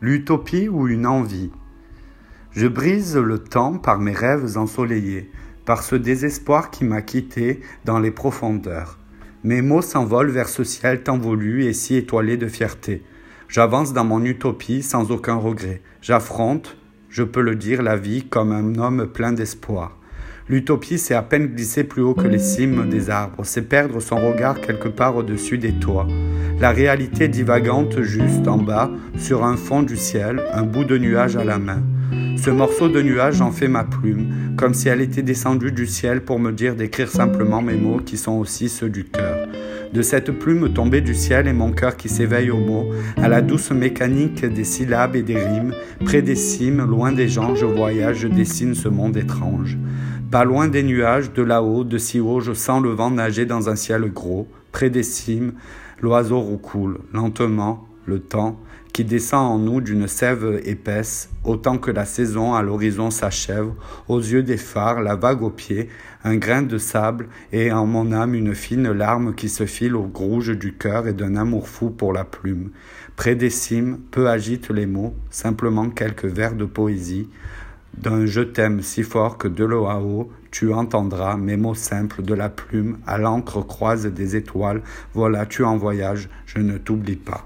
l'utopie ou une envie. Je brise le temps par mes rêves ensoleillés, par ce désespoir qui m'a quitté dans les profondeurs. Mes mots s'envolent vers ce ciel tant voulu et si étoilé de fierté. J'avance dans mon utopie sans aucun regret. J'affronte, je peux le dire, la vie comme un homme plein d'espoir. L'utopie, c'est à peine glisser plus haut que les cimes des arbres, c'est perdre son regard quelque part au-dessus des toits. La réalité divagante juste en bas, sur un fond du ciel, un bout de nuage à la main. Ce morceau de nuage en fait ma plume, comme si elle était descendue du ciel pour me dire d'écrire simplement mes mots qui sont aussi ceux du cœur. De cette plume tombée du ciel et mon cœur qui s'éveille aux mots, à la douce mécanique des syllabes et des rimes, près des cimes, loin des gens, je voyage, je dessine ce monde étrange. Pas loin des nuages, de là-haut, de si haut, je sens le vent nager dans un ciel gros, près des cimes, l'oiseau roucoule, lentement, le temps, qui descend en nous d'une sève épaisse, autant que la saison à l'horizon s'achève, aux yeux des phares, la vague aux pieds, un grain de sable, et en mon âme une fine larme qui se file au rouge du cœur et d'un amour fou pour la plume. Près des cimes, peu agitent les mots, simplement quelques vers de poésie, d'un je t'aime si fort que de l'eau à haut, tu entendras mes mots simples de la plume, à l'encre croise des étoiles, voilà tu en voyage, je ne t'oublie pas.